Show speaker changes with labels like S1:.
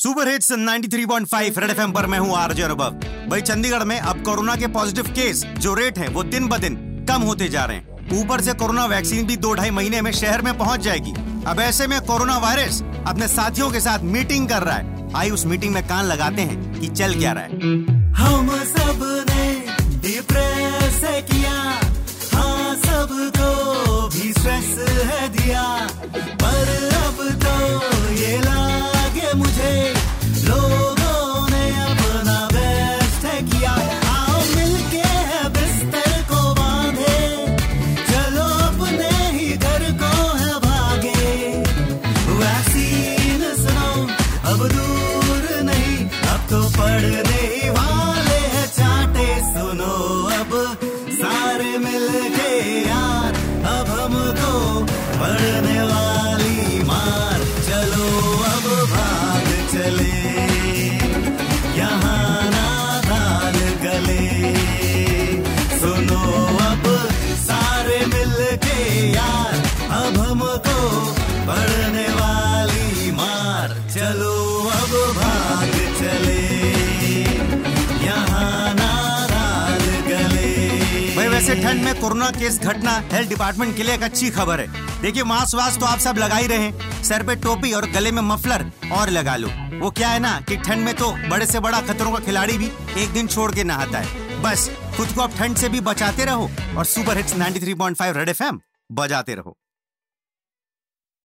S1: Super hits 93.5 red FM पर मैं हूँ आरजे अनुभव। भाई चंडीगढ़ में अब कोरोना के पॉजिटिव केस जो रेट है, वो दिन ब दिन कम होते जा रहे हैं। ऊपर से कोरोना वैक्सीन भी दो ढाई महीने में शहर में पहुँच जाएगी। अब ऐसे में कोरोना वायरस अपने साथियों के साथ मीटिंग कर रहा है। आई उस मीटिंग में कान लगाते हैं कि चल क्या रहा है।
S2: हम सबने डिप्रेस किया हाँ सबको भी स्ट्रेस है दिया। तो पढ़ने वाले हैं चाटे, सुनो अब, सारे मिलके यार, अब हमको पढ़ने वाली मार, चलो अब भाग चले। यहाँ नादान गले। सुनो अब, सारे मिलके यार, अब हमको पढ़ने
S1: वैसे ठंड में कोरोना केस घटना हेल्थ डिपार्टमेंट के लिए एक अच्छी खबर है। देखिए, मास्क वास्क तो आप सब लगा ही। रहे सर पे टोपी और गले में मफलर और लगा लो। वो क्या है ना कि ठंड में तो बड़े से बड़ा खतरों का खिलाड़ी भी एक दिन छोड़ के नहाता है। बस, खुद को आप ठंड से भी बचाते रहो और सुपर हिट्स 93.5 रेड एफएम बजाते रहो।